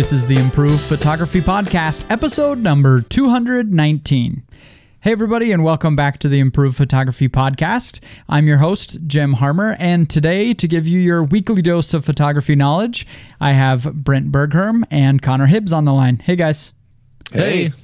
This is the Improved Photography Podcast, episode number 219. Hey, everybody, and welcome back to the Improved Photography Podcast. I'm your host, Jim Harmer, and today, to give you your weekly dose of photography knowledge, I have Brent Bergherm and Connor Hibbs on the line. Hey, guys. Hey.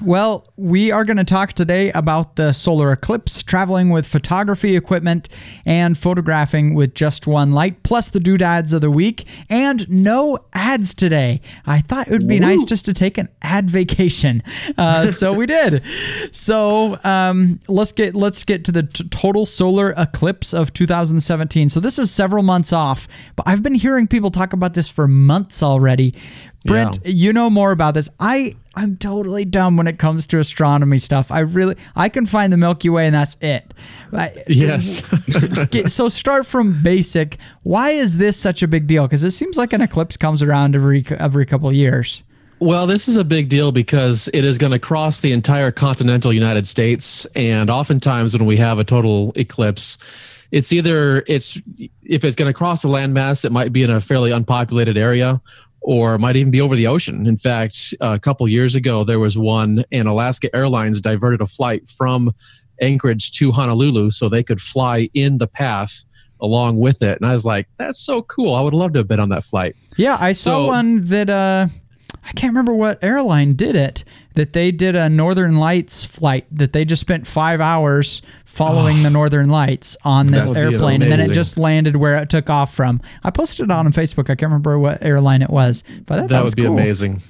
Well, we are going to talk today about the solar eclipse, traveling with photography equipment, and photographing with just one light, plus the doodads of the week, and no ads today. I thought it would be Woo. nice just to take an ad vacation, uh, so we did. So um, let's get let's get to the t- total solar eclipse of 2017. So this is several months off, but I've been hearing people talk about this for months already. Brent, yeah. you know more about this. I I'm totally dumb when it comes to astronomy stuff. I really I can find the Milky Way and that's it. Yes. so start from basic. Why is this such a big deal? Because it seems like an eclipse comes around every every couple of years. Well, this is a big deal because it is going to cross the entire continental United States, and oftentimes when we have a total eclipse, it's either it's if it's going to cross a landmass, it might be in a fairly unpopulated area, or might even be over the ocean. In fact, a couple years ago, there was one, and Alaska Airlines diverted a flight from Anchorage to Honolulu so they could fly in the path along with it. And I was like, that's so cool. I would love to have been on that flight. Yeah, I saw so, one that uh, I can't remember what airline did it. That they did a Northern Lights flight that they just spent five hours following oh, the Northern Lights on this airplane, and then it just landed where it took off from. I posted it on Facebook. I can't remember what airline it was, but that, that, would be cool. amazing.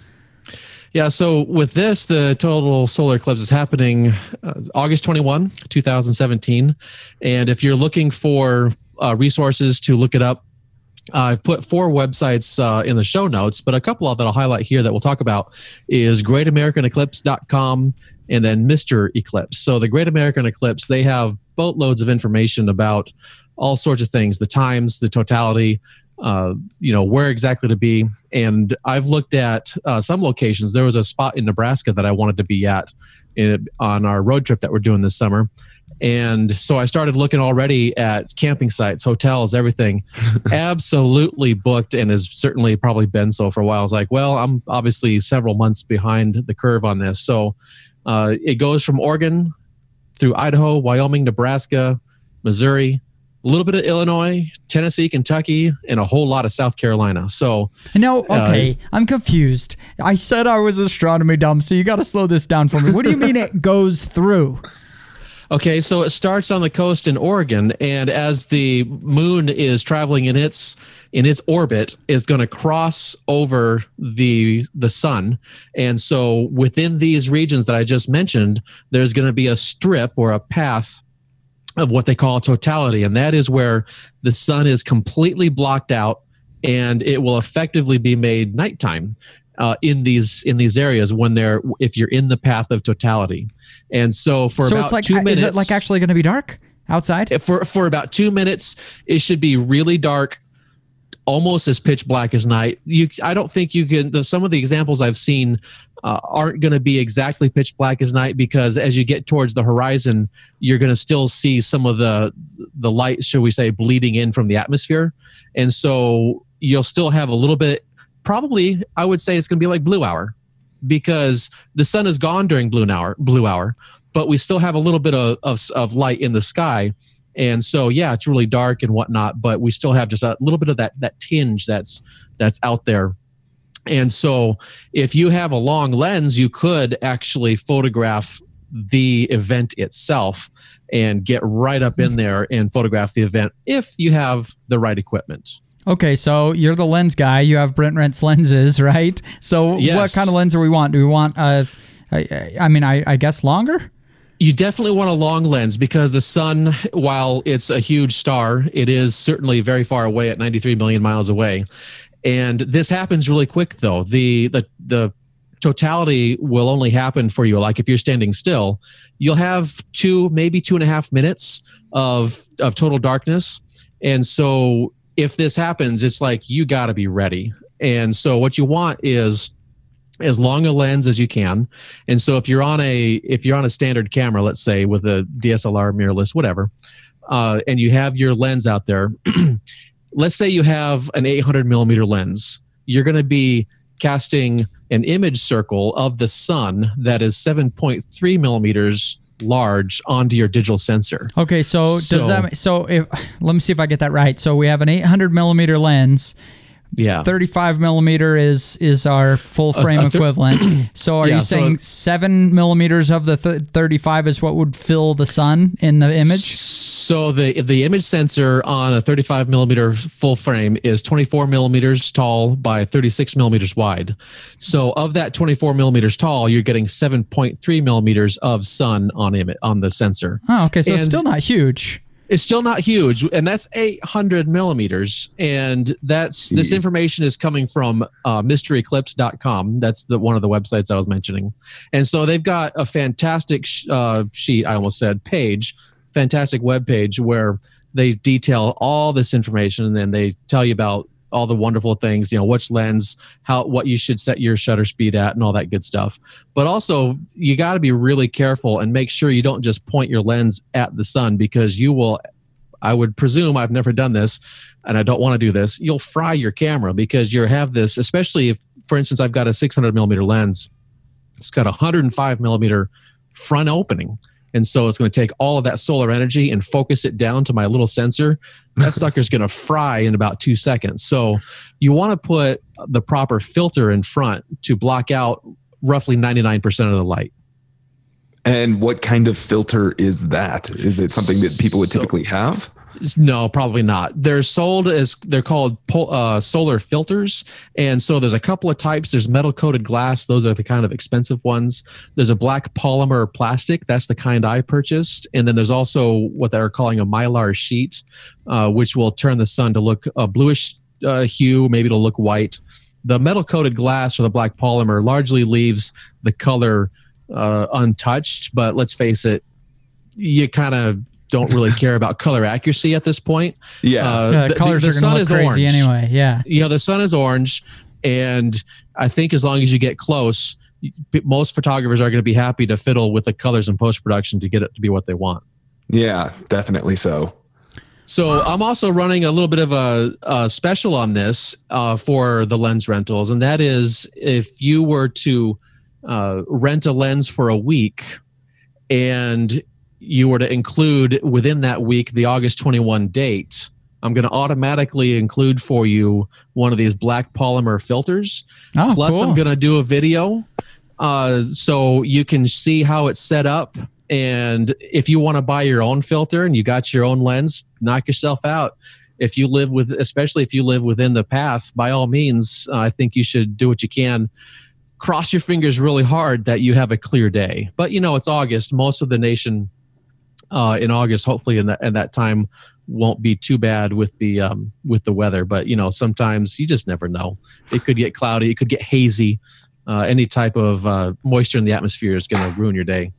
Yeah, so with this, the total solar eclipse is happening uh, August 21, 2017. And if you're looking for uh, resources to look it up, uh, I've put four websites uh, in the show notes, but a couple of that I'll highlight here that we'll talk about is greatamericaneclipse.com and then Mr. Eclipse. So the Great American Eclipse, they have boatloads of information about all sorts of things, the times, the totality, uh, you know, where exactly to be. And I've looked at uh, some locations. There was a spot in Nebraska that I wanted to be at in, on our road trip that we're doing this summer. And so I started looking already at camping sites, hotels, everything. Absolutely booked and has certainly probably been so for a while. I was like, well, I'm obviously several months behind the curve on this. So uh, it goes from Oregon through Idaho, Wyoming, Nebraska, Missouri, a little bit of Illinois, Tennessee, Kentucky, and a whole lot of South Carolina. So no, okay, uh, I'm confused. I said I was astronomy dumb, so you got to slow this down for me. What do you mean it goes through? Okay, so it starts on the coast in Oregon, and as the moon is traveling in its in its orbit, is going to cross over the the sun, and so within these regions that I just mentioned, there's going to be a strip or a path of what they call totality, and that is where the sun is completely blocked out, and it will effectively be made nighttime uh, in these in these areas when they're if you're in the path of totality. And so for so about like, two minutes, is it like actually going to be dark outside? For for about two minutes, it should be really dark, almost as pitch black as night. You, I don't think you can. The, some of the examples I've seen uh, aren't going to be exactly pitch black as night because as you get towards the horizon, you're going to still see some of the the light, shall we say, bleeding in from the atmosphere, and so you'll still have a little bit probably I would say it's going to be like blue hour because the sun is gone during blue hour, blue hour, but we still have a little bit of, of, of light in the sky. And so, yeah, it's really dark and whatnot, but we still have just a little bit of that that tinge that's that's out there. And so, if you have a long lens, you could actually photograph the event itself and get right up in mm-hmm. there and photograph the event if you have the right equipment. Okay, so you're the lens guy. You have Brent Rent's lenses, right? So yes. what kind of lens do we want? Do we want, uh, I, I mean, I, I guess longer? You definitely want a long lens because the sun, while it's a huge star, it is certainly very far away at 93 million miles away. And this happens really quick, though. The the the totality will only happen for you. Like if you're standing still, you'll have two, maybe two and a half minutes of of total darkness. And so if this happens, it's like you got to be ready. And so what you want is as long a lens as you can. And so if you're on a if you're on a standard camera, let's say with a DSLR mirrorless, whatever, uh, and you have your lens out there, let's say you have an 800 millimeter lens, you're going to be casting an image circle of the sun that is 7.3 millimeters large onto your digital sensor. Okay, so, so does that so if let me see if I get that right. So we have an 800 millimeter lens. Yeah, 35 millimeter is is our full frame uh, equivalent. so are yeah, you saying so seven millimeters of the th- 35 is what would fill the sun in the image? So the the image sensor on a 35 millimeter full frame is 24 millimeters tall by 36 millimeters wide. So of that 24 millimeters tall, you're getting 7.3 millimeters of sun on image on the sensor. Oh, okay. So and it's still not huge. It's still not huge, and that's 800 millimeters. And that's Jeez. this information is coming from uh, mreclipse.com. That's the one of the websites I was mentioning. And so they've got a fantastic sh- uh, sheet. I almost said page fantastic web page where they detail all this information and then they tell you about all the wonderful things you know which lens how what you should set your shutter speed at and all that good stuff. But also you got to be really careful and make sure you don't just point your lens at the sun because you will i would presume i've never done this and i don't want to do this you'll fry your camera because you have this especially if for instance i've got a 600 millimeter lens. It's got a 105 millimeter front opening and so it's going to take all of that solar energy and focus it down to my little sensor. That sucker's going to fry in about two seconds. So you want to put the proper filter in front to block out roughly 99% of the light. And what kind of filter is that? Is it something that people would typically have? No, probably not. They're sold as they're called uh, solar filters, and so there's a couple of types. There's metal coated glass; those are the kind of expensive ones. There's a black polymer plastic; that's the kind I purchased, and then there's also what they're calling a mylar sheet, uh, which will turn the sun to look a bluish uh, hue, maybe to look white. The metal coated glass or the black polymer largely leaves the color uh, untouched, but let's face it, you kind of don't really care about color accuracy at this point. Yeah, uh, yeah the, colors the, the are sun is crazy orange. anyway. Yeah, you know the sun is orange, and I think as long as you get close, most photographers are going to be happy to fiddle with the colors in post production to get it to be what they want. Yeah, definitely so. So I'm also running a little bit of a, a special on this uh, for the lens rentals, and that is if you were to uh, rent a lens for a week and you were to include within that week the August 21 date, I'm going to automatically include for you one of these black polymer filters. Oh, Plus, cool. I'm going to do a video uh, so you can see how it's set up. And if you want to buy your own filter and you got your own lens, knock yourself out. If you live with, especially if you live within the path, by all means, uh, I think you should do what you can. Cross your fingers really hard that you have a clear day. But you know, it's August. Most of the nation uh, in August. Hopefully, in that in that time won't be too bad with the um, with the weather. But you know, sometimes you just never know. It could get cloudy. It could get hazy. Uh, any type of uh, moisture in the atmosphere is going to ruin your day.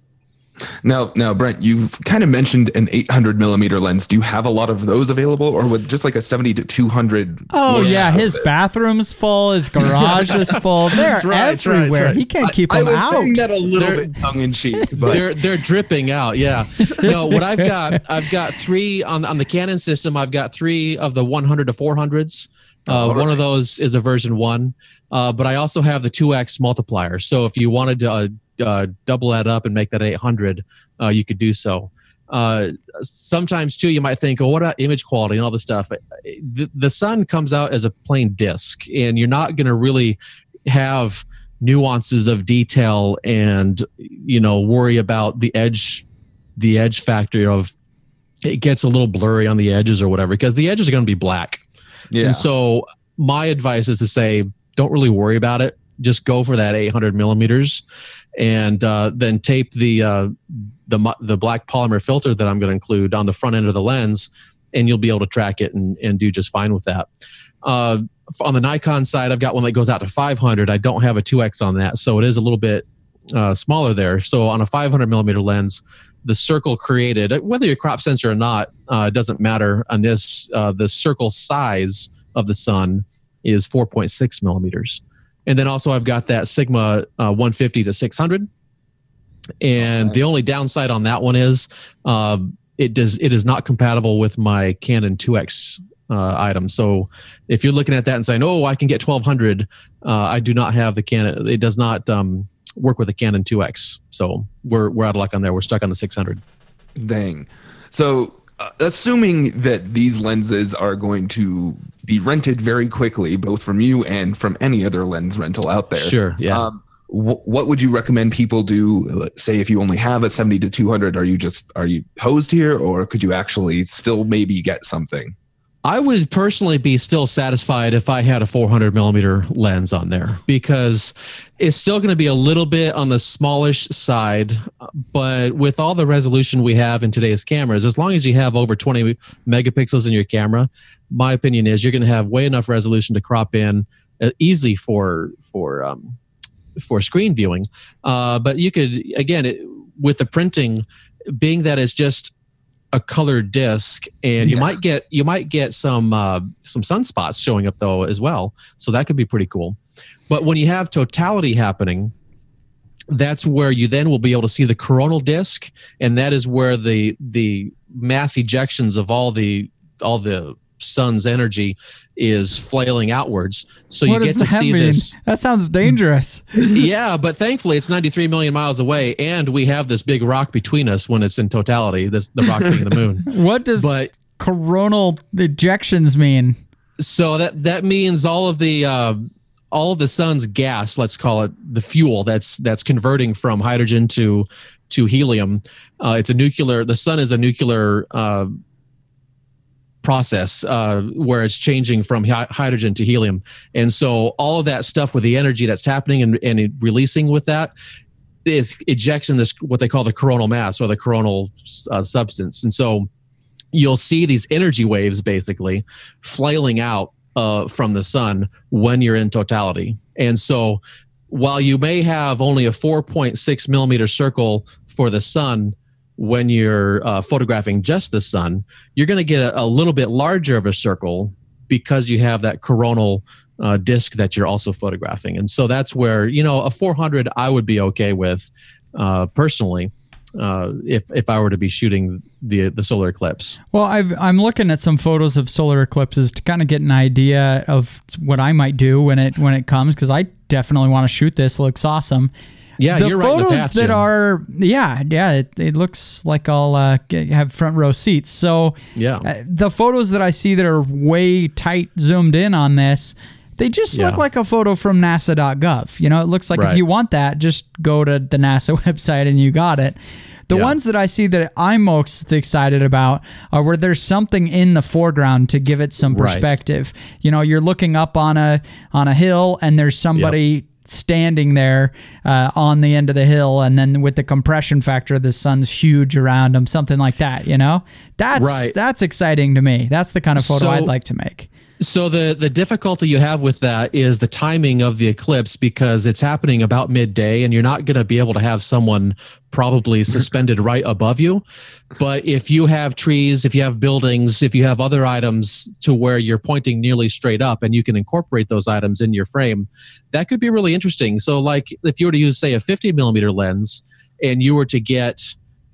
Now, now, Brent, you've kind of mentioned an 800 millimeter lens. Do you have a lot of those available, or with just like a 70 to 200? Oh yeah, his bathroom's full, his garage is full. They're right, everywhere. Right, right. He can't keep I, them I was Saying that a little they're, bit tongue in cheek, but they're they're dripping out. Yeah. no, what I've got, I've got three on on the Canon system. I've got three of the 100 to 400s. Uh, one of those is a version one, uh, but I also have the 2x multiplier. So if you wanted to uh, uh, double that up and make that 800, uh, you could do so. Uh, sometimes too, you might think, "Oh, what about image quality and all this stuff?" The, the sun comes out as a plain disk, and you're not going to really have nuances of detail and you know worry about the edge, the edge factor of it gets a little blurry on the edges or whatever because the edges are going to be black. Yeah. And so my advice is to say, don't really worry about it. Just go for that 800 millimeters and uh, then tape the uh, the the black polymer filter that I'm going to include on the front end of the lens, and you'll be able to track it and, and do just fine with that. Uh, on the Nikon side, I've got one that goes out to 500. I don't have a 2x on that, so it is a little bit uh, smaller there. So on a 500 millimeter lens, the circle created, whether you're crop sensor or not, uh, doesn't matter. On this, uh, the circle size of the sun is 4.6 millimeters. And then also I've got that Sigma uh, 150 to 600. And the only downside on that one is uh, it does it is not compatible with my Canon 2X uh, item. So if you're looking at that and saying, "Oh, I can get 1200," uh, I do not have the Canon. It does not um, work with the Canon 2X. So we're we're out of luck on there. We're stuck on the 600. Dang. So assuming that these lenses are going to be rented very quickly, both from you and from any other lens rental out there. Sure. Yeah. Um, wh- what would you recommend people do? Say if you only have a 70 to 200, are you just, are you posed here or could you actually still maybe get something? I would personally be still satisfied if I had a 400 millimeter lens on there because it's still going to be a little bit on the smallish side. But with all the resolution we have in today's cameras, as long as you have over 20 megapixels in your camera, my opinion is you're going to have way enough resolution to crop in uh, easily for for um, for screen viewing. Uh, but you could again it, with the printing, being that it's just a colored disc and you might get you might get some uh, some sunspots showing up though as well. So that could be pretty cool. But when you have totality happening that's where you then will be able to see the coronal disc and that is where the the mass ejections of all the all the sun's energy is flailing outwards so what you get to see mean? this That sounds dangerous. yeah, but thankfully it's 93 million miles away, and we have this big rock between us when it's in totality. This the rock being the moon. What does But coronal ejections mean? so that that means all of the uh, all of the sun's gas, let's call it the fuel that's that's converting from hydrogen to to helium. Uh, it's a nuclear. The sun is a nuclear. Uh, process uh, where it's changing from hy- hydrogen to helium. And so all of that stuff with the energy that's happening and, and releasing with that is ejection this what they call the coronal mass or the coronal uh, substance. And so you'll see these energy waves basically flailing out uh, from the sun when you're in totality. And so while you may have only a 4.6 millimeter circle for the sun when you're uh, photographing just the sun you're going to get a, a little bit larger of a circle because you have that coronal uh, disc that you're also photographing. And so that's where, you know, a 400 I would be okay with uh, personally uh, if, if I were to be shooting the, the solar eclipse. Well, I've, I'm looking at some photos of solar eclipses to kind of get an idea of what I might do when it when it comes because I definitely want to shoot this. It looks awesome. Yeah, the you're right in the photos that Jim. are yeah yeah it, it looks like I'll uh, get, have front row seats. So Yeah. uh, the photos that I see that are way tight zoomed in on this, they just look like a photo from NASA.gov. You know, it looks like if you want that, just go to the NASA website and you got it. The Yeah. ones that I see that I'm most excited about are where there's something in the foreground to give it some Right. perspective. You know, you're looking up on a on a hill and there's somebody standing there uh, on the end of the hill and then with the compression factor the sun's huge around them something like that you know? That's Right. that's exciting to me. That's the kind of photo So- i'd like to make So the the difficulty you have with that is the timing of the eclipse because it's happening about midday and you're not going to be able to have someone probably mm-hmm. suspended right above you. But if you have trees, if you have buildings, if you have other items to where you're pointing nearly straight up and you can incorporate those items in your frame, that could be really interesting. So like if you were to use say a 50 millimeter lens and you were to get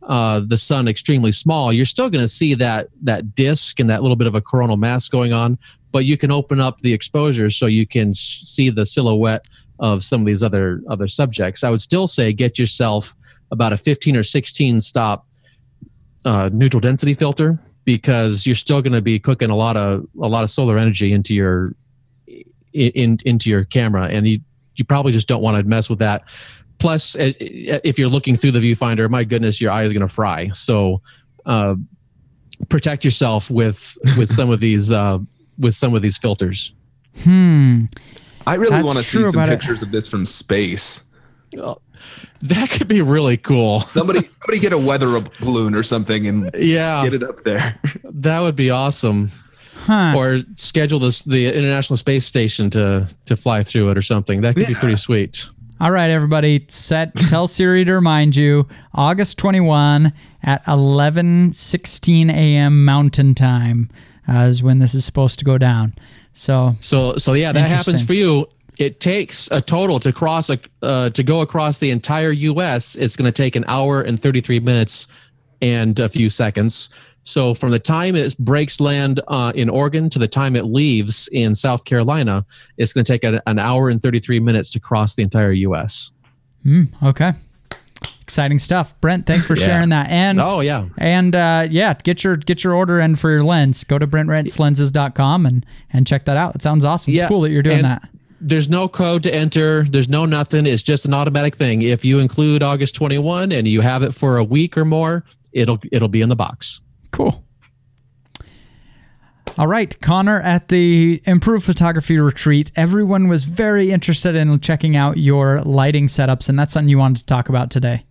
uh, the sun extremely small, you're still going to see that that disk and that little bit of a coronal mass going on. But you can open up the exposure so you can sh- see the silhouette of some of these other other subjects. I would still say get yourself about a 15 or 16 stop uh, neutral density filter because you're still going to be cooking a lot of a lot of solar energy into your in, into your camera, and you you probably just don't want to mess with that. Plus, eh, eh, if you're looking through the viewfinder, my goodness, your eye is going to fry. So, uh, protect yourself with with some of these uh, with some of these filters. hmm I really want to see some about it. pictures of this from space. That could be really cool. Somebody, somebody get a weather balloon or something and Yeah, get it up there. that would be awesome. huh Or schedule this the International Space Station to to fly through it or something. That could be pretty sweet. All right everybody set tell siri to remind you august 21 at 11 16 a.m mountain time uh, is when this is supposed to go down so So so yeah, that happens for you. It takes a total to cross a uh, to go across the entire U.S. It's going to take an hour and thirty three minutes and a few seconds. So from the time it breaks land uh, in Oregon to the time it leaves in South Carolina, it's going to take a, an hour and 33 minutes to cross the entire U.S. Mm, okay. Exciting stuff, Brent. Thanks for Yeah. sharing that. And Oh yeah, and uh, yeah, get your get your order in for your lens. Go to BrentRentsLenses.com and and check that out. It sounds awesome. Yeah, It's cool that you're doing and- that. there's no code to enter. There's no nothing. It's just an automatic thing. If you include August 21 and you have it for a week or more, it'll it'll be in the box. Cool. All right, Connor, at the Improved Photography Retreat, everyone was very interested in checking out your lighting setups, and that's something you wanted to talk about today.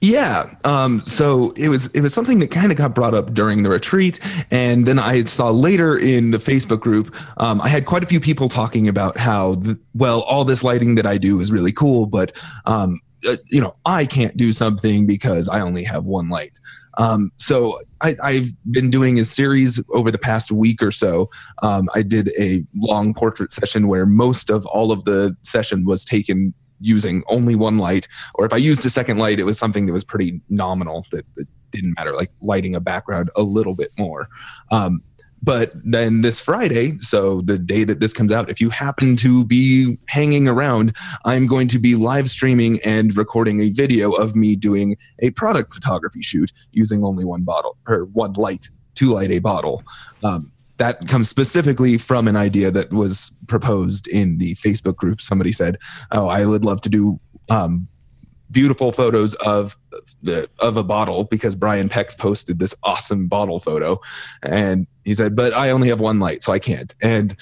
Yeah. Um, so it was it was something that kind of got brought up during the retreat, and then I saw later in the Facebook group. Um, I had quite a few people talking about how well all this lighting that I do is really cool, but um, uh, you know I can't do something because I only have one light. Um, so I, I've been doing a series over the past week or so. Um, I did a long portrait session where most of all of the session was taken using only one light or if I used a second light, it was something that was pretty nominal that, that didn't matter, like lighting a background a little bit more. Um, but then this Friday, so the day that this comes out, if you happen to be hanging around, I'm going to be live streaming and recording a video of me doing a product photography shoot using only one bottle or one light to light a bottle. Um, that comes specifically from an idea that was proposed in the Facebook group. Somebody said, "Oh, I would love to do um, beautiful photos of the of a bottle because Brian Peck's posted this awesome bottle photo, and he said, "But I only have one light, so I can't." And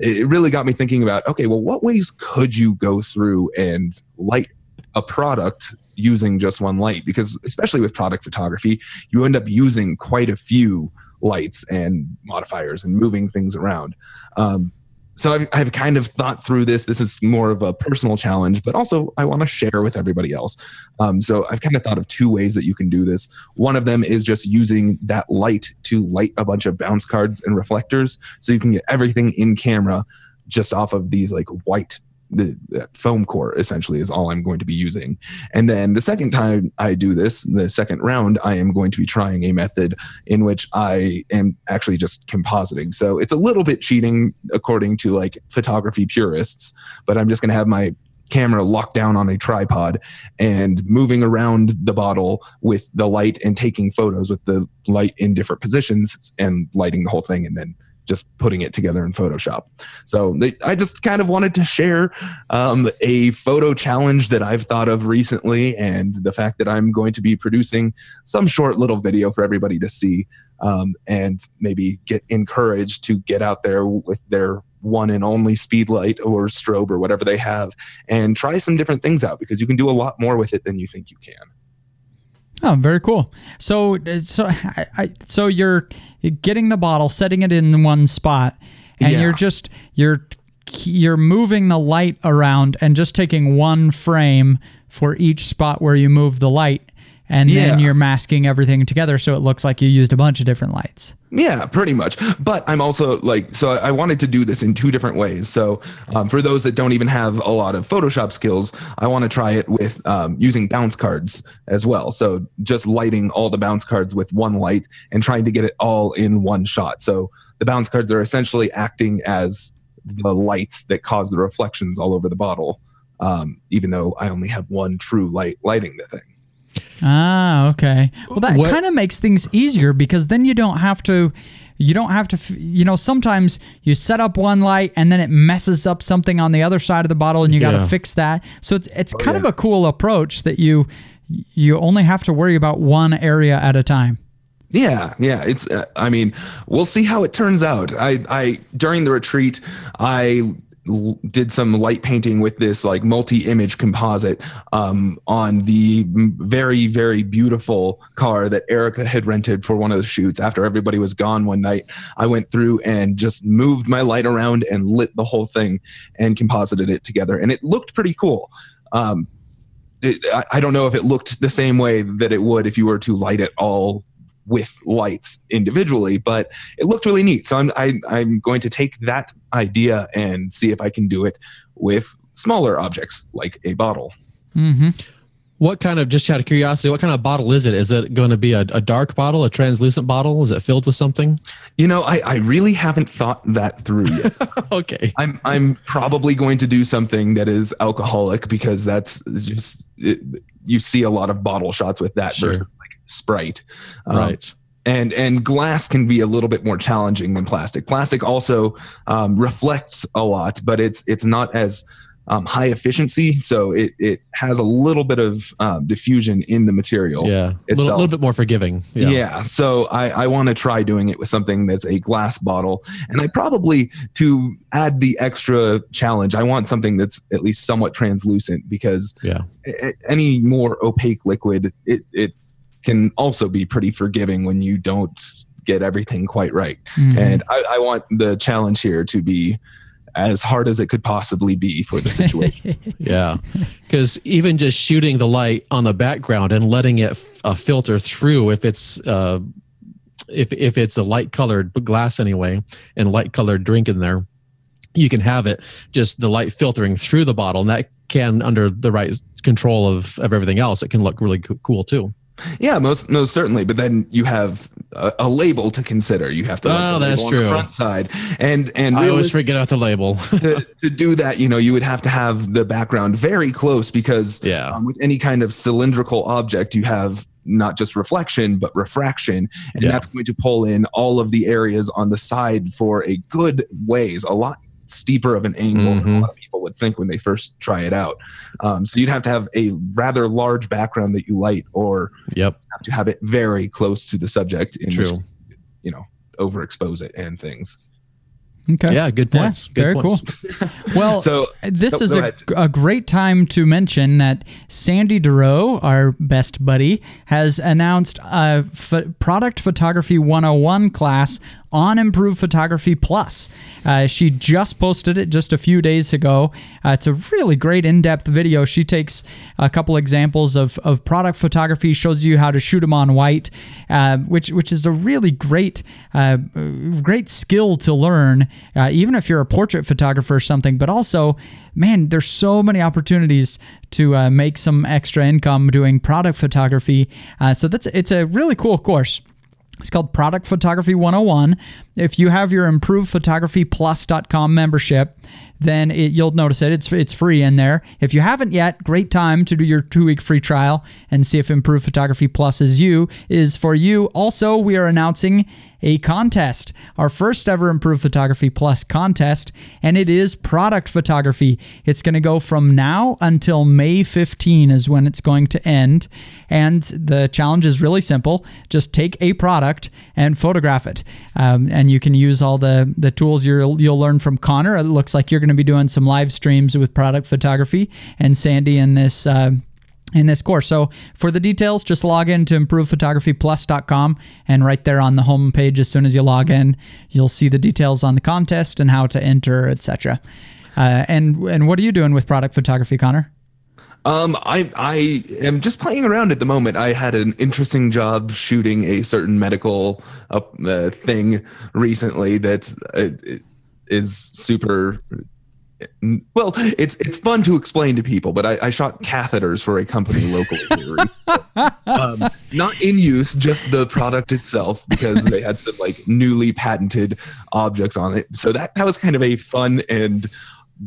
it really got me thinking about, okay, well, what ways could you go through and light a product using just one light? Because especially with product photography, you end up using quite a few lights and modifiers and moving things around. Um, so I've, I've kind of thought through this. This is more of a personal challenge, but also I want to share with everybody else. Um, so I've kind of thought of two ways that you can do this. One of them is just using that light to light a bunch of bounce cards and reflectors, so you can get everything in camera just off of these like white the foam core essentially is all I'm going to be using. And then the second time I do this, the second round, I am going to be trying a method in which I am actually just compositing. So it's a little bit cheating according to like photography purists, but I'm just going to have my camera locked down on a tripod and moving around the bottle with the light and taking photos with the light in different positions and lighting the whole thing and then just putting it together in Photoshop. So I just kind of wanted to share um, a photo challenge that I've thought of recently, and the fact that I'm going to be producing some short little video for everybody to see, um, and maybe get encouraged to get out there with their one and only speed light or strobe or whatever they have, and try some different things out because you can do a lot more with it than you think you can. Oh, very cool. So, uh, so, I, I, so you're getting the bottle, setting it in one spot, and Yeah. you're just you're you're moving the light around and just taking one frame for each spot where you move the light, and then you're masking everything together so it looks like you used a bunch of different lights. Yeah, pretty much. But I'm also like, so I wanted to do this in two different ways. So um, for those that don't even have a lot of Photoshop skills, I want to try it with um, using bounce cards as well. So just lighting all the bounce cards with one light and trying to get it all in one shot. So the bounce cards are essentially acting as the lights that cause the reflections all over the bottle. Um, even though I only have one true light lighting the thing. Ah, okay. Well, that kind of makes things easier because then you don't have to, you don't have to, you know, sometimes you set up one light and then it messes up something on the other side of the bottle and you got to fix that. So it's, it's kind of a cool approach that you, you only have to worry about one area at a time. Yeah, yeah. It's. Uh, I mean, we'll see how it turns out. I, I during the retreat, I did some light painting with this like multi-image composite um, on the very very beautiful car that Erica had rented for one of the shoots. After everybody was gone one night, I went through and just moved my light around and lit the whole thing and composited it together, and it looked pretty cool. Um, it, I, I don't know if it looked the same way that it would if you were to light it all with lights individually, but it looked really neat. So I'm I, I'm going to take that idea and see if I can do it with smaller objects like a bottle. Mm-hmm. What kind of, just out of curiosity, what kind of bottle is it? Is it going to be a, a dark bottle, a translucent bottle? Is it filled with something? You know, I, I really haven't thought that through yet. okay. I'm I'm probably going to do something that is alcoholic because that's just it, you see a lot of bottle shots with that Sure. versus Sprite. Um, right. and and glass can be a little bit more challenging than plastic. Plastic also um, reflects a lot, but it's it's not as um, high efficiency, so it it has a little bit of um, diffusion in the material. Yeah. It's a little, little bit more forgiving. Yeah. Yeah. so I, I want to try doing it with something that's a glass bottle. And I probably, to add the extra challenge, I want something that's at least somewhat translucent because Yeah. any more opaque liquid, it, it can also be pretty forgiving when you don't get everything quite right. Mhm. And I, I want the challenge here to be as hard as it could possibly be for the situation. Yeah. Because even just shooting the light on the background and letting it f- uh, filter through, if it's uh, if if it's a light colored glass anyway, and light colored drink in there, you can have it just the light filtering through the bottle, and that can under the right control of of everything else, it can look really co- cool too. Yeah, most most certainly. But then you have a, a label to consider. You have to. Oh, that's label on the true. front side, and and I always forget about the label. to, to do that, you know, you would have to have the background very close because yeah. um, with any kind of cylindrical object, you have not just reflection but refraction, and Yeah. that's going to pull in all of the areas on the side for a good ways, a lot steeper of an angle than a lot of people would think when they first try it out. Um, so you'd have to have a rather large background that you light, or Yep. have to have it very close to the subject in which True. you know overexpose it and things. Okay. Yeah. Good Yeah, points. Good very points. cool. Well, So this Oh, is a, a great time to mention that Sandy DeRoe, our best buddy, has announced a ph- product photography 101 class on Improved Photography Plus. Uh, she just posted it just a few days ago. Uh, it's a really great in depth video. She takes a couple examples of, of product photography, shows you how to shoot them on white, uh, which, which is a really great, uh, great skill to learn, uh, even if you're a portrait photographer or something. But also, man, there's so many opportunities to uh, make some extra income doing product photography. So that's it's a really cool course. It's called Product Photography 101. If you have your improvephotographyplus.com membership, then it, you'll notice it. It's it's free in there. If you haven't yet, great time to do your two week free trial and see if Improved Photography Plus is you is for you. Also, we are announcing a contest, our first ever Improved Photography Plus contest, and it is product photography. It's going to go from now until May 15 is when it's going to end, and the challenge is really simple. Just take a product and photograph it, um, and you can use all the the tools you'll you'll learn from Connor. It looks like you're going to be doing some live streams with product photography, and Sandy in this. Uh, in this course. So for the details, just log in to improvephotographyplus.com and right there on the home page, as soon as you log in, you'll see the details on the contest and how to enter, etc. Uh, and and what are you doing with product photography, Connor? Um, I I am just playing around at the moment. I had an interesting job shooting a certain medical uh, uh, thing recently that's uh, is super. Well, it's it's fun to explain to people, but I, I shot catheters for a company locally um, not in use, just the product itself, because they had some like newly patented objects on it. So that that was kind of a fun and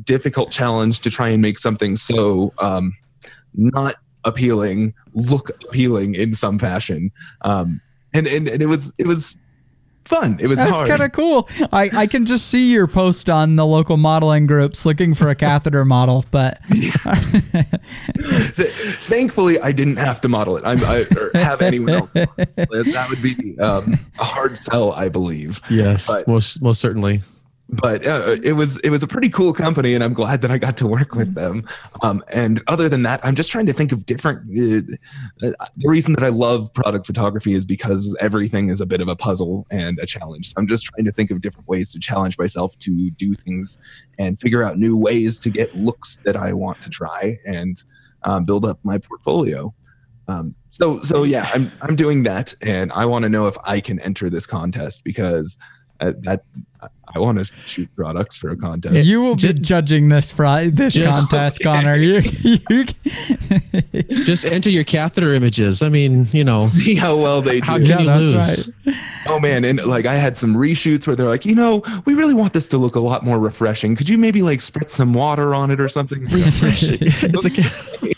difficult challenge to try and make something so um, not appealing look appealing in some fashion. Um, and, and and it was it was fun. It was That's kind of cool. I, I can just see your post on the local modeling groups looking for a catheter model, but Thankfully, I didn't have to model it. I'm, I or have anyone else. model it. That would be um, a hard sell, I believe. Yes. But- most most certainly. But uh, it was it was a pretty cool company, and I'm glad that I got to work with them. Um, and other than that, I'm just trying to think of different. Uh, the reason that I love product photography is because everything is a bit of a puzzle and a challenge. So I'm just trying to think of different ways to challenge myself to do things and figure out new ways to get looks that I want to try and um, build up my portfolio. Um, so so yeah, I'm I'm doing that, and I want to know if I can enter this contest because That I want to shoot products for a contest. You will be judging this fri- this Just- contest, Connor. You, you, Just enter your catheter images. I mean, you know, See how well they do. how can Yeah, you that's lose? Oh man, and like I had some reshoots where they're like, you know, we really want this to look a lot more refreshing. Could you maybe like spritz some water on it or something? It's like,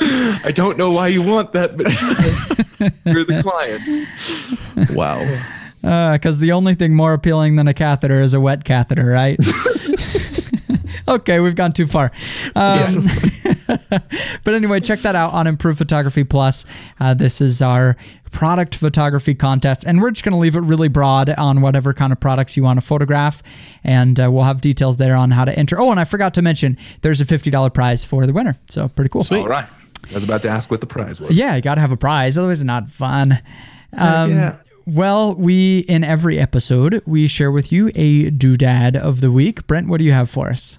I don't know why you want that, but you're the client. wow. Because Uh, the only thing more appealing than a catheter is a wet catheter, right? okay, we've gone too far. Um, but anyway, check that out on Improved Photography Plus. Uh, this is our product photography contest, and we're just going to leave it really broad on whatever kind of product you want to photograph, and uh, we'll have details there on how to enter. Oh, and I forgot to mention, there's a $50 prize for the winner, so pretty cool. Sweet. All right. I was about to ask what the prize was. Yeah, you got to have a prize, otherwise it's not fun. Um, yeah. Well, we in every episode we share with you a doodad of the week. Brent, what do you have for us?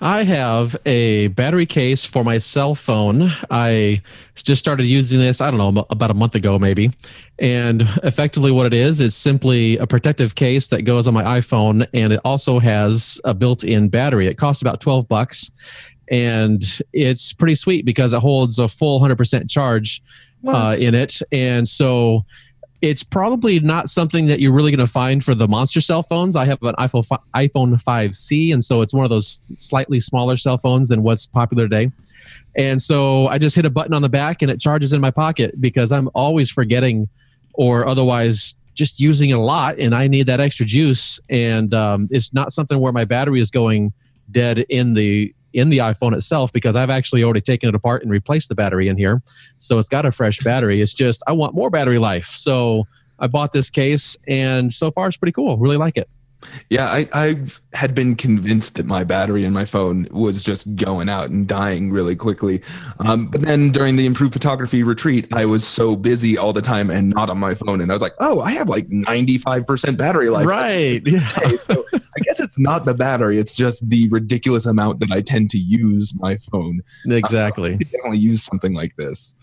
I have a battery case for my cell phone. I just started using this, I don't know, about a month ago maybe. And effectively, what it is, is simply a protective case that goes on my iPhone. And it also has a built in battery. It costs about 12 bucks. And it's pretty sweet because it holds a full 100% charge uh, in it. And so it's probably not something that you're really going to find for the monster cell phones. I have an iPhone iPhone 5C, and so it's one of those slightly smaller cell phones than what's popular today. And so I just hit a button on the back, and it charges in my pocket because I'm always forgetting, or otherwise just using it a lot, and I need that extra juice. And um, it's not something where my battery is going dead in the in the iPhone itself because I've actually already taken it apart and replaced the battery in here. So it's got a fresh battery. It's just I want more battery life. So I bought this case and so far it's pretty cool. Really like it. Yeah, I, I had been convinced that my battery in my phone was just going out and dying really quickly. Um, but then during the improved photography retreat, I was so busy all the time and not on my phone. And I was like, oh, I have like 95% battery life. right. Yeah. So I guess it's not the battery, it's just the ridiculous amount that I tend to use my phone. Exactly. I could definitely use something like this.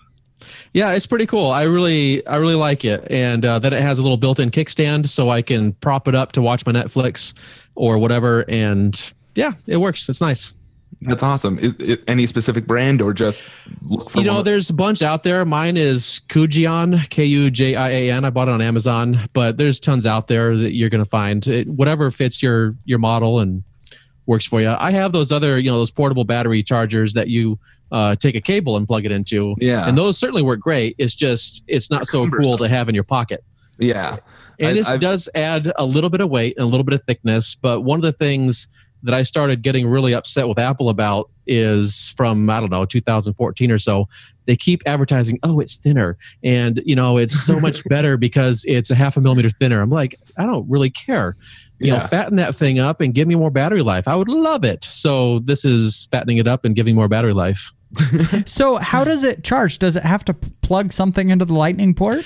Yeah, it's pretty cool. I really, I really like it, and uh, then it has a little built-in kickstand, so I can prop it up to watch my Netflix or whatever. And yeah, it works. It's nice. That's awesome. Is it any specific brand or just look for You know, one? there's a bunch out there. Mine is Kujian, K U J I A N. I bought it on Amazon, but there's tons out there that you're going to find. It, whatever fits your your model and works for you. I have those other, you know, those portable battery chargers that you uh, take a cable and plug it into, Yeah. and those certainly work great. It's just it's not so cool to have in your pocket. yeah. And I- it I've- does add a little bit of weight and a little bit of thickness. But one of the things that I started getting really upset with Apple about is from, I don't know, 2014 or so. They keep advertising, oh, it's thinner. And, you know, it's so much better because it's a half a millimeter thinner. I'm like, I don't really care. You know, fatten that thing up and give me more battery life. I would love it. So this is fattening it up and giving more battery life. So, how does it charge? Does it have to plug something into the lightning port?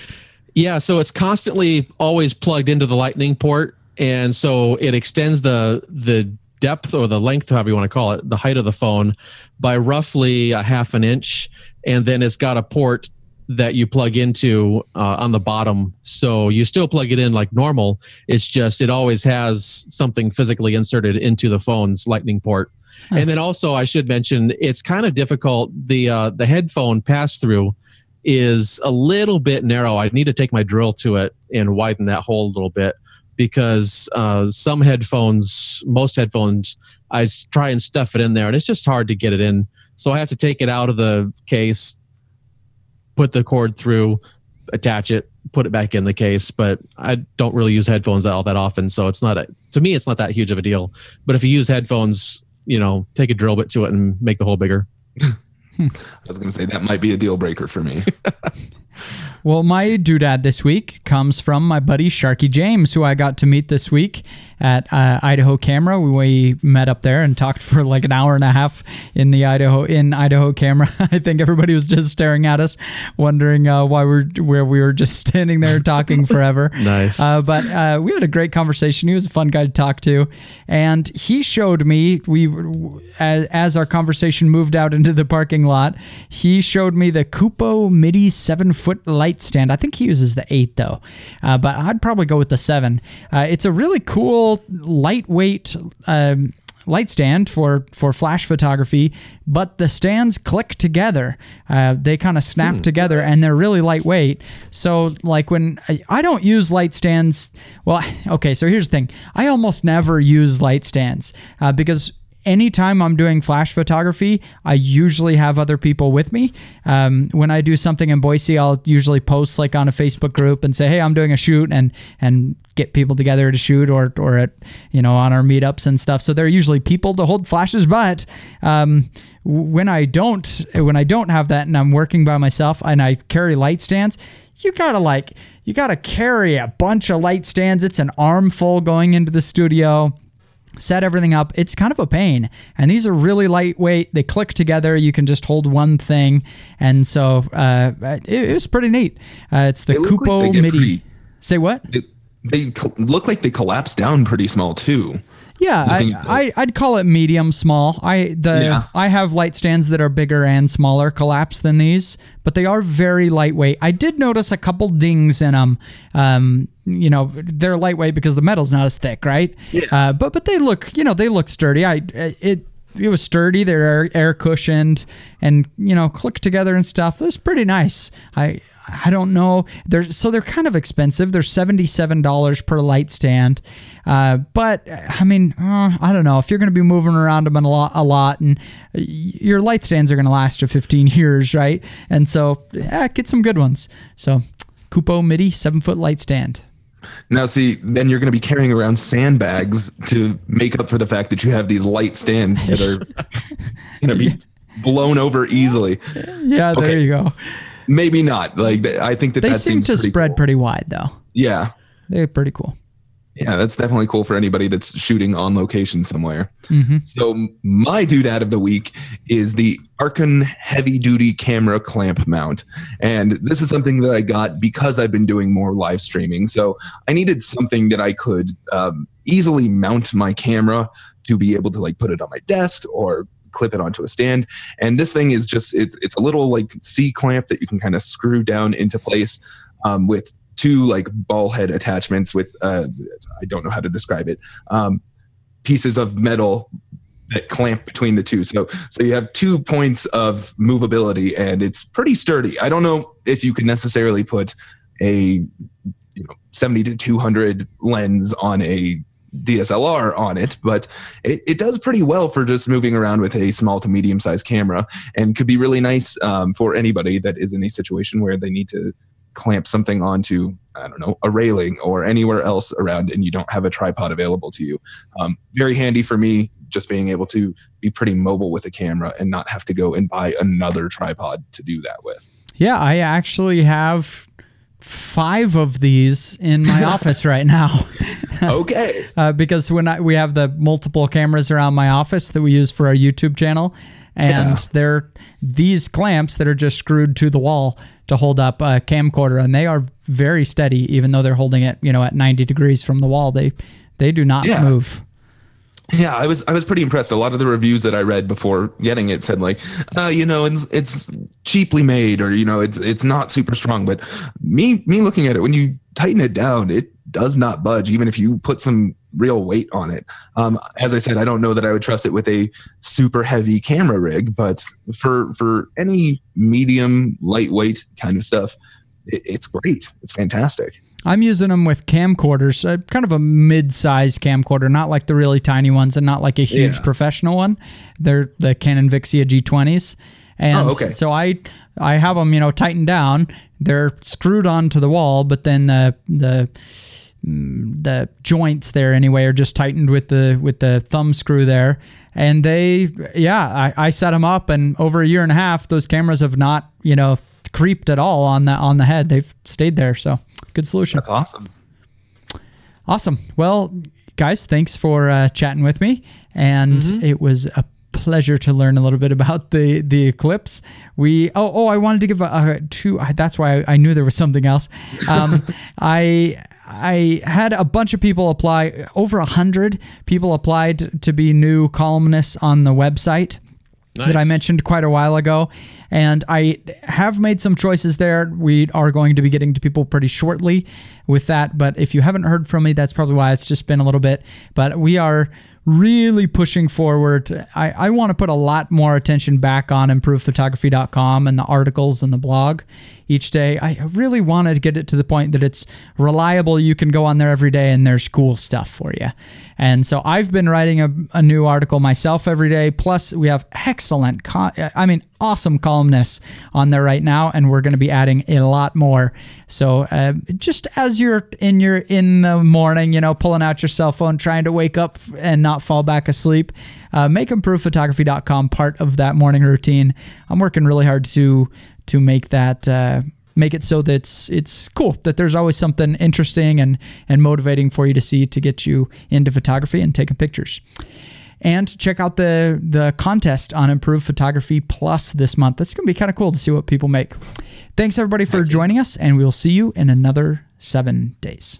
Yeah, so it's constantly always plugged into the lightning port and so it extends the the depth or the length however you want to call it, the height of the phone by roughly a half an inch and then it's got a port that you plug into uh, on the bottom. So you still plug it in like normal. It's just it always has something physically inserted into the phone's lightning port. And then also i should mention it's kind of difficult. The uh, the headphone pass through is a little bit narrow. I need to take my drill to it and widen that hole a little bit because uh, some headphones, most headphones, I try and stuff it in there and it's just hard to get it in. So I have to take it out of the case, put the cord through, attach it, put it back in the case. But I don't really use headphones all that often, so it's not a, to me it's not that huge of a deal. But if you use headphones, you know, take a drill bit to it and make the hole bigger. I was going to say that might be a deal breaker for me. Well, my doodad this week comes from my buddy Sharky James, who I got to meet this week at uh, Idaho Camera. We, we met up there and talked for like an hour and a half in the Idaho in Idaho Camera. I think everybody was just staring at us, wondering uh, why we're where we were just standing there talking forever. Nice. Uh, but uh, we had a great conversation. He was a fun guy to talk to, and he showed me we as, as our conversation moved out into the parking lot. He showed me the Kupo MIDI seven foot light light stand. I think he uses the eight though, uh, but I'd probably go with the seven. Uh, it's a really cool, lightweight. Um, light stand for for flash photography, but the stands click together. Uh, they kind of snap together, and they're really lightweight. So like when I, I don't use light stands, well, okay. So here's the thing: I almost never use light stands uh, because anytime I'm doing flash photography, I usually have other people with me. Um, when I do something in Boise, I'll usually post like on a Facebook group and say, "Hey, I'm doing a shoot," and and get people together to shoot or or at you know on our meetups and stuff. So there are usually people to hold flashes. But um, when I don't when I don't have that and I'm working by myself and I carry light stands, you gotta like you gotta carry a bunch of light stands. It's an armful going into the studio set everything up. It's kind of a pain. And these are really lightweight. They click together. You can just hold one thing. And so uh, it, it was pretty neat. Uh, it's the look like Kupo MIDI. pretty- Say what? They, they look like they collapse down pretty small too. Yeah, I, I I'd call it medium small. I the Yeah. I have light stands that are bigger and smaller collapse than these, but they are very lightweight. I did notice a couple dings in them. Um, you know, they're lightweight because the metal's not as thick, right? Yeah. Uh, but but they look, you know, they look sturdy. I it it was sturdy. They're air, cushioned and you know click together and stuff. It's pretty nice. I I don't know. They're so they're kind of expensive. They're seventy seven dollars per light stand. Uh, but I mean, uh, I don't know if you're going to be moving around them a lot, a lot, and your light stands are going to last you fifteen years, right? And so, yeah, get some good ones. So, Kupo MIDI seven foot light stand. Now, see, then you're going to be carrying around sandbags to make up for the fact that you have these light stands that are going to be blown over easily. Yeah, there Okay. you go. Maybe not. Like I think that They that seem to pretty spread cool. pretty wide, though. Yeah, They're pretty cool. yeah, that's definitely cool for anybody that's shooting on location somewhere. Mm-hmm. So my doodad of the week is the Arkon heavy duty camera clamp mount. And this is something that I got because I've been doing more live streaming. So I needed something that I could um, easily mount my camera to be able to like put it on my desk or clip it onto a stand. And this thing is just, it's, it's a little like C clamp that you can kind of screw down into place um, with two like ball head attachments with, uh, I don't know how to describe it. Um, pieces of metal that clamp between the two. So so you have two points of movability and it's pretty sturdy. I don't know if you can necessarily put a you know 70 to 200 lens on a DSLR on it, but it, it does pretty well for just moving around with a small to medium sized camera and could be really nice um, for anybody that is in a situation where they need to clamp something onto I don't know a railing or anywhere else around and you don't have a tripod available to you. Um, very handy for me just being able to be pretty mobile with a camera and not have to go and buy another tripod to do that with. Yeah, I actually have five of these in my office right now. Okay. uh, because when I, we have the multiple cameras around my office that we use for our YouTube channel, and Yeah. they're these clamps that are just screwed to the wall to hold up a camcorder, and they are very steady, even though they're holding it, you know, at 90 degrees from the wall. They they do not Yeah. move. Yeah, I was I was pretty impressed. A lot of the reviews that I read before getting it said like, uh, you know, it's it's cheaply made or you know, it's it's not super strong. But me me looking at it, when you tighten it down, it does not budge, even if you put some real weight on it. Um, as I said, I don't know that I would trust it with a super heavy camera rig, but for for any medium lightweight kind of stuff, it, it's great. It's fantastic. I'm using them with camcorders, uh, kind of a mid-sized camcorder, not like the really tiny ones, and not like a huge Yeah. professional one. They're the Canon Vixia G20s, and Oh, okay. so I I have them, you know, tightened down. They're screwed onto the wall, but then the the mm, the joints there anyway are just tightened with the with the thumb screw there, and they yeah I, I set them up, and over a year and a half, those cameras have not you know creeped at all on the on the head. They've stayed there, so good solution. That's awesome. Awesome. Well, guys, thanks for uh, chatting with me, and it was a pleasure to learn a little bit about the the eclipse. We oh oh I wanted to give a, a two. That's why I, I knew there was something else. Um, I. I had a bunch of people apply. Over a hundred people applied to be new columnists on the website nice. that I mentioned quite a while ago. And I have made some choices there. We are going to be getting to people pretty shortly with that. But if you haven't heard from me, that's probably why it's just been a little bit. But we are really pushing forward. I, I want to put a lot more attention back on improvephotography.com and the articles and the blog each day. I really want to get it to the point that it's reliable. You can go on there every day and there's cool stuff for you. And so I've been writing a, a new article myself every day. Plus, we have excellent, I mean, awesome columnists on there right now, and we're going to be adding a lot more. So uh, just as you're in your in the morning, you know, pulling out your cell phone, trying to wake up and not fall back asleep, uh, make improvephotography.com part of that morning routine. I'm working really hard to to make that. Uh, make it so that it's, it's cool that there's always something interesting and and motivating for you to see to get you into photography and taking pictures and check out the the contest on Improve Photography Plus this month. That's going to be kind of cool to see what people make. Thanks everybody for joining us, and we will see you in another seven days.